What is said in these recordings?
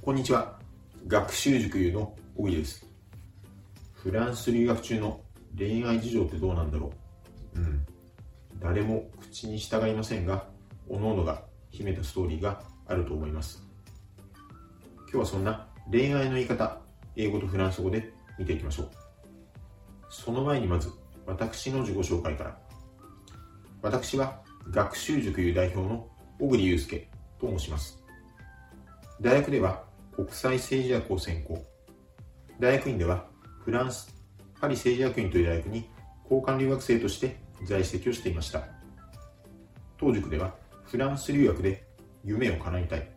こんにちは。学習塾優の小木です。フランス留学中の恋愛事情ってどうなんだろううん。誰も口に従いませんが、各々が秘めたストーリーがあると思います。今日はそんな恋愛の言い方、英語とフランス語で見ていきましょう。その前にまず、私の自己紹介から。私は学習塾優代表の小栗祐介と申します。大学では国際政治学を専攻。大学院ではフランス、パリ政治学院という大学に交換留学生として在籍をしていました。当塾ではフランス留学で夢を叶えたい。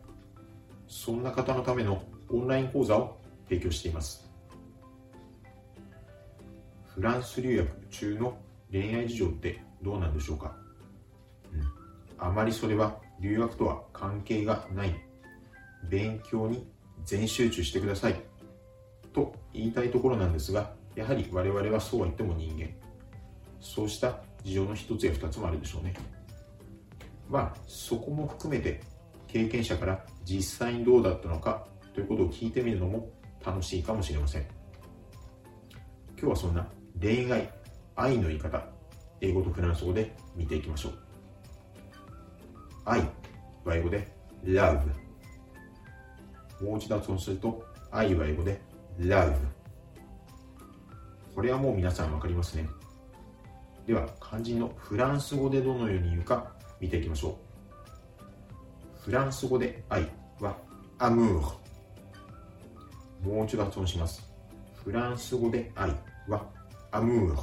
そんな方のためのオンライン講座を提供しています。フランス留学中の恋愛事情ってどうなんでしょうか、うん、あまりそれは留学とは関係がない勉強に全集中してください。と言いたいところなんですがやはり我々はそうは言っても人間。そうした事情の一つや二つもあるでしょうね。まあそこも含めて経験者から実際にどうだったのかということを聞いてみるのも楽しいかもしれません。今日はそんな恋愛愛の言い方英語とフランス語で見ていきましょう。愛は英語で love もう一度発音すると、愛は英語で love。これはもう皆さんわかりますね。では、肝心のフランス語でどのように言うか見ていきましょう。フランス語で愛は amour。もう一度発音します。フランス語で愛は amour。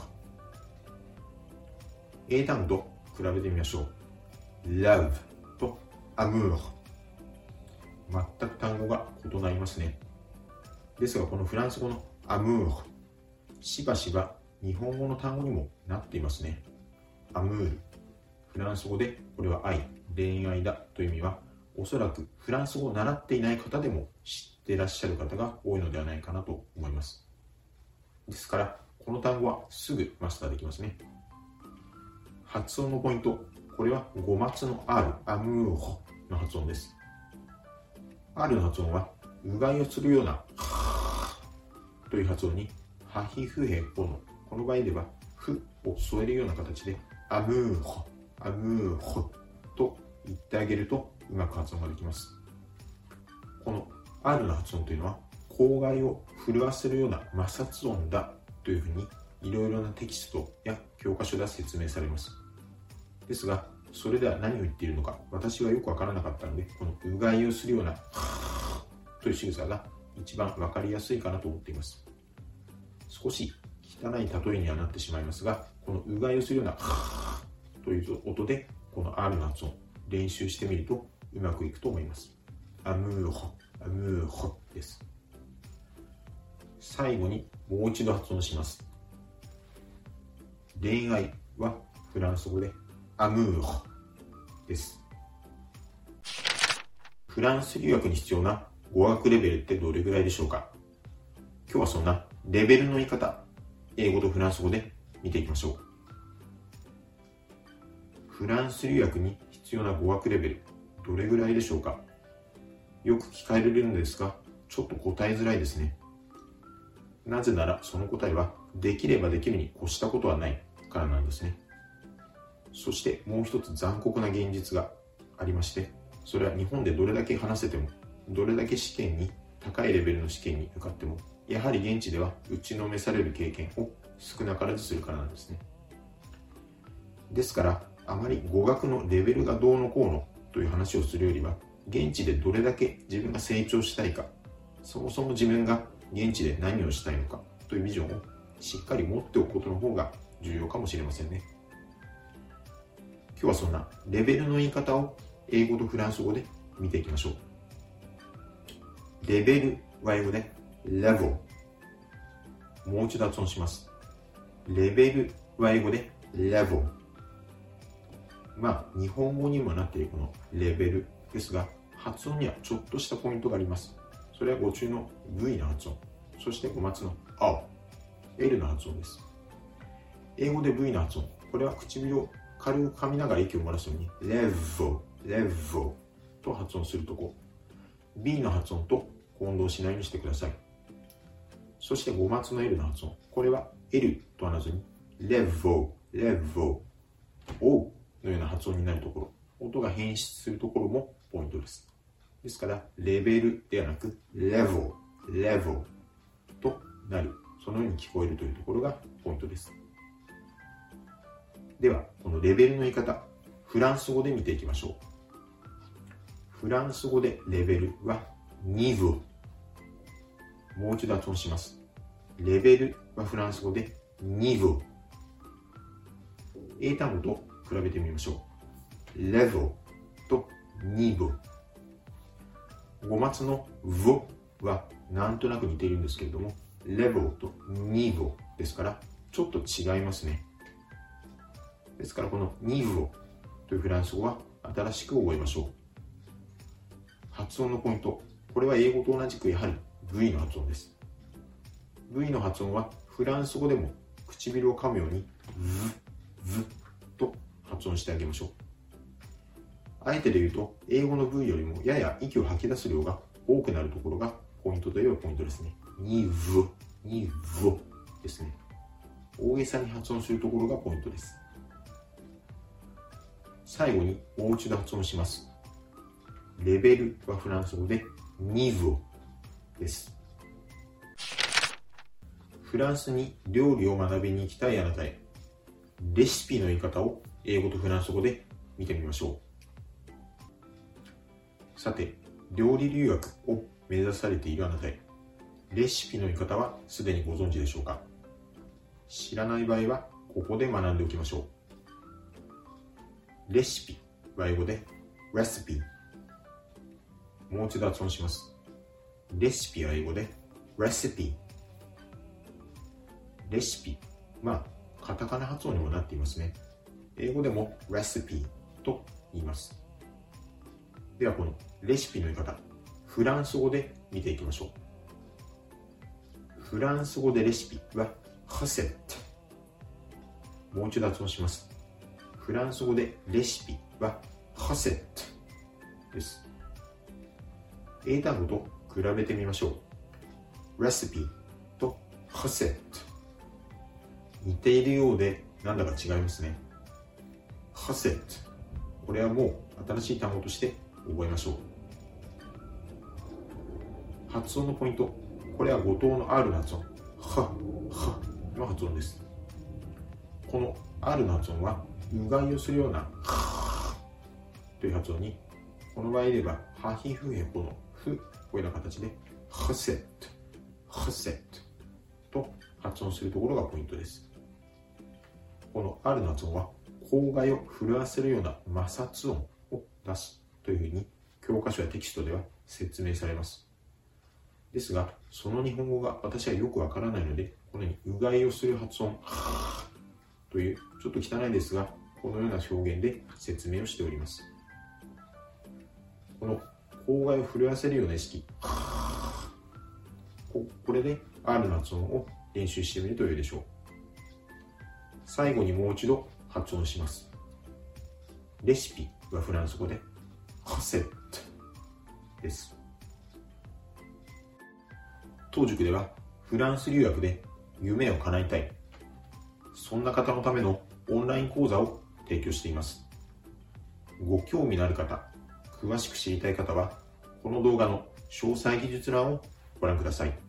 英単語と比べてみましょう。love と amour。全く単語が異なりますね。ですが、このフランス語のアムール、しばしば日本語の単語にもなっていますね。アムール。フランス語でこれは愛、恋愛だという意味は、おそらくフランス語を習っていない方でも知ってらっしゃる方が多いのではないかなと思います。ですから、この単語はすぐマスターできますね。発音のポイント、これは語末の R、アムーホの発音です。R の発音は、うがいをするような、という発音に、ハヒフヘホの、この場合では、ふを添えるような形で、アムーホ、アムーホと言ってあげると、うまく発音ができます。この R の発音というのは、口外を震わせるような摩擦音だというふうに、いろいろなテキストや教科書では説明されます。ですが、それでは何を言っているのか、私はよくわからなかったので、このうがいをするような、という仕草が一番わかりやすいかなと思っています。少し汚い例えにはなってしまいますが、このうがいをするような、という音で、この R の発音、練習してみるとうまくいくと思います。アムーホ、アムーホです。最後にもう一度発音します。恋愛はフランス語でアムールです。フランス留学に必要な語学レベルってどれぐらいでしょうか？今日はそんなレベルの言い方、英語とフランス語で見ていきましょう。フランス留学に必要な語学レベル、どれぐらいでしょうか？よく聞かれるんですが、ちょっと答えづらいですね。なぜならその答えは、できればできるに越したことはないからなんですね。そしてもう一つ残酷な現実がありまして、それは日本でどれだけ話せても、どれだけ試験に、高いレベルの試験に受かっても、やはり現地では打ちのめされる経験を少なからずするからなんですね。ですから、あまり語学のレベルがどうのこうのという話をするよりは、現地でどれだけ自分が成長したいか、そもそも自分が現地で何をしたいのかというビジョンをしっかり持っておくことの方が重要かもしれませんね。今日はそんなレベルの言い方を英語とフランス語で見ていきましょう。レベルは英語で level。もう一度発音します。レベルは英語で level。まあ、日本語にもなっているこのレベルですが、発音にはちょっとしたポイントがあります。それはご注意の V の発音。そして語末の O。L の発音です。英語で V の発音。これは唇を軽く噛みながら息を漏らすように、レヴォ、レヴォと発音するとこ。B の発音と混同しないようにしてください。そして5末の L の発音。これは L とはなずに、レボレボおのような発音になるところ、音が変質するところもポイントです。ですから、レベルではなく、レボレボとなる、そのように聞こえるというところがポイントです。では、このレベルの言い方、フランス語で見ていきましょう。フランス語でレベルはニブもう一度発音します。レベルはフランス語でニブ英単語と比べてみましょう。レベルとニブ5末の v はなんとなく似ているんですけれども、レベルとニブですから、ちょっと違いますね。ですからこのニブというフランス語は新しく覚えましょう。発音のポイント。これは英語と同じくやはり V の発音です。V の発音はフランス語でも唇を噛むように V、V と発音してあげましょう。あえてで言うと、英語の V よりもやや息を吐き出す量が多くなるところがポイントといえばポイントですね。に V、に V ですね。大げさに発音するところがポイントです。最後にもう一度発音します。レベルはフランス語でニブです。フランスに料理を学びに行きたいあなたへ、レシピの言い方を英語とフランス語で見てみましょう。さて、料理留学を目指されているあなたへ、レシピの言い方はすでにご存知でしょうか？知らない場合は、ここで学んでおきましょう。レシピは英語で recipe もう一度発音します。レシピは英語で recipe レシピ。まあカタカナ発音にもなっていますね。英語でも recipe と言います。ではこのレシピの言い方。フランス語で見ていきましょう。フランス語でレシピは recette もう一度発音します。フランス語でレシピはハセットです。英単語と比べてみましょう。レシピとハセット。似ているようでなんだか違いますね。ハセット。これはもう新しい単語として覚えましょう。発音のポイント。これは五島の R の発音。は、はの発音です。この R の発音はうがいをするようなという発音にこの場合ではハヒフヘポのフこういうような形でハセットハセットと発音するところがポイントです。この R の発音は口外を震わせるような摩擦音を出すというふうに教科書やテキストでは説明されます。ですがその日本語が私はよくわからないのでこのようにうがいをする発音というちょっと汚いですがこのような表現で説明をしております。この口外を震わせるような意識。これで R の発音を練習してみると良いでしょう。最後にもう一度発音します。レシピはフランス語でハセットです。当塾ではフランス留学で夢を叶えたい。そんな方のためのオンライン講座を提供しています。ご興味のある方、詳しく知りたい方は、この動画の詳細技術欄をご覧ください。